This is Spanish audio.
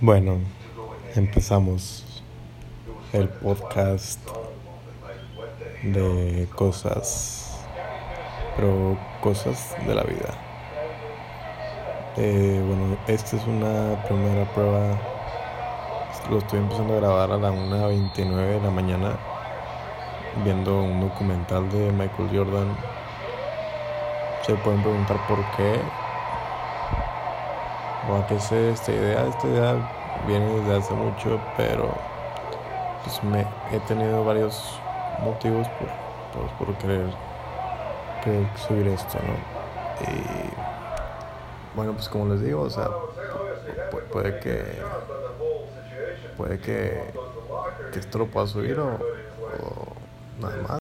Bueno, empezamos el podcast de cosas, pero cosas de la vida. Eh, bueno, esta es una primera prueba. Lo estoy empezando a grabar a las 1.29 de la mañana, viendo un documental de Michael Jordan. Se pueden preguntar por qué o a se esta idea. Esta idea viene desde hace mucho, pero pues me he tenido varios motivos por, por, por querer, querer subir esto, ¿no? Y bueno, pues como les digo, o sea, pu- pu- puede que puede que, que esto lo pueda subir o nada más.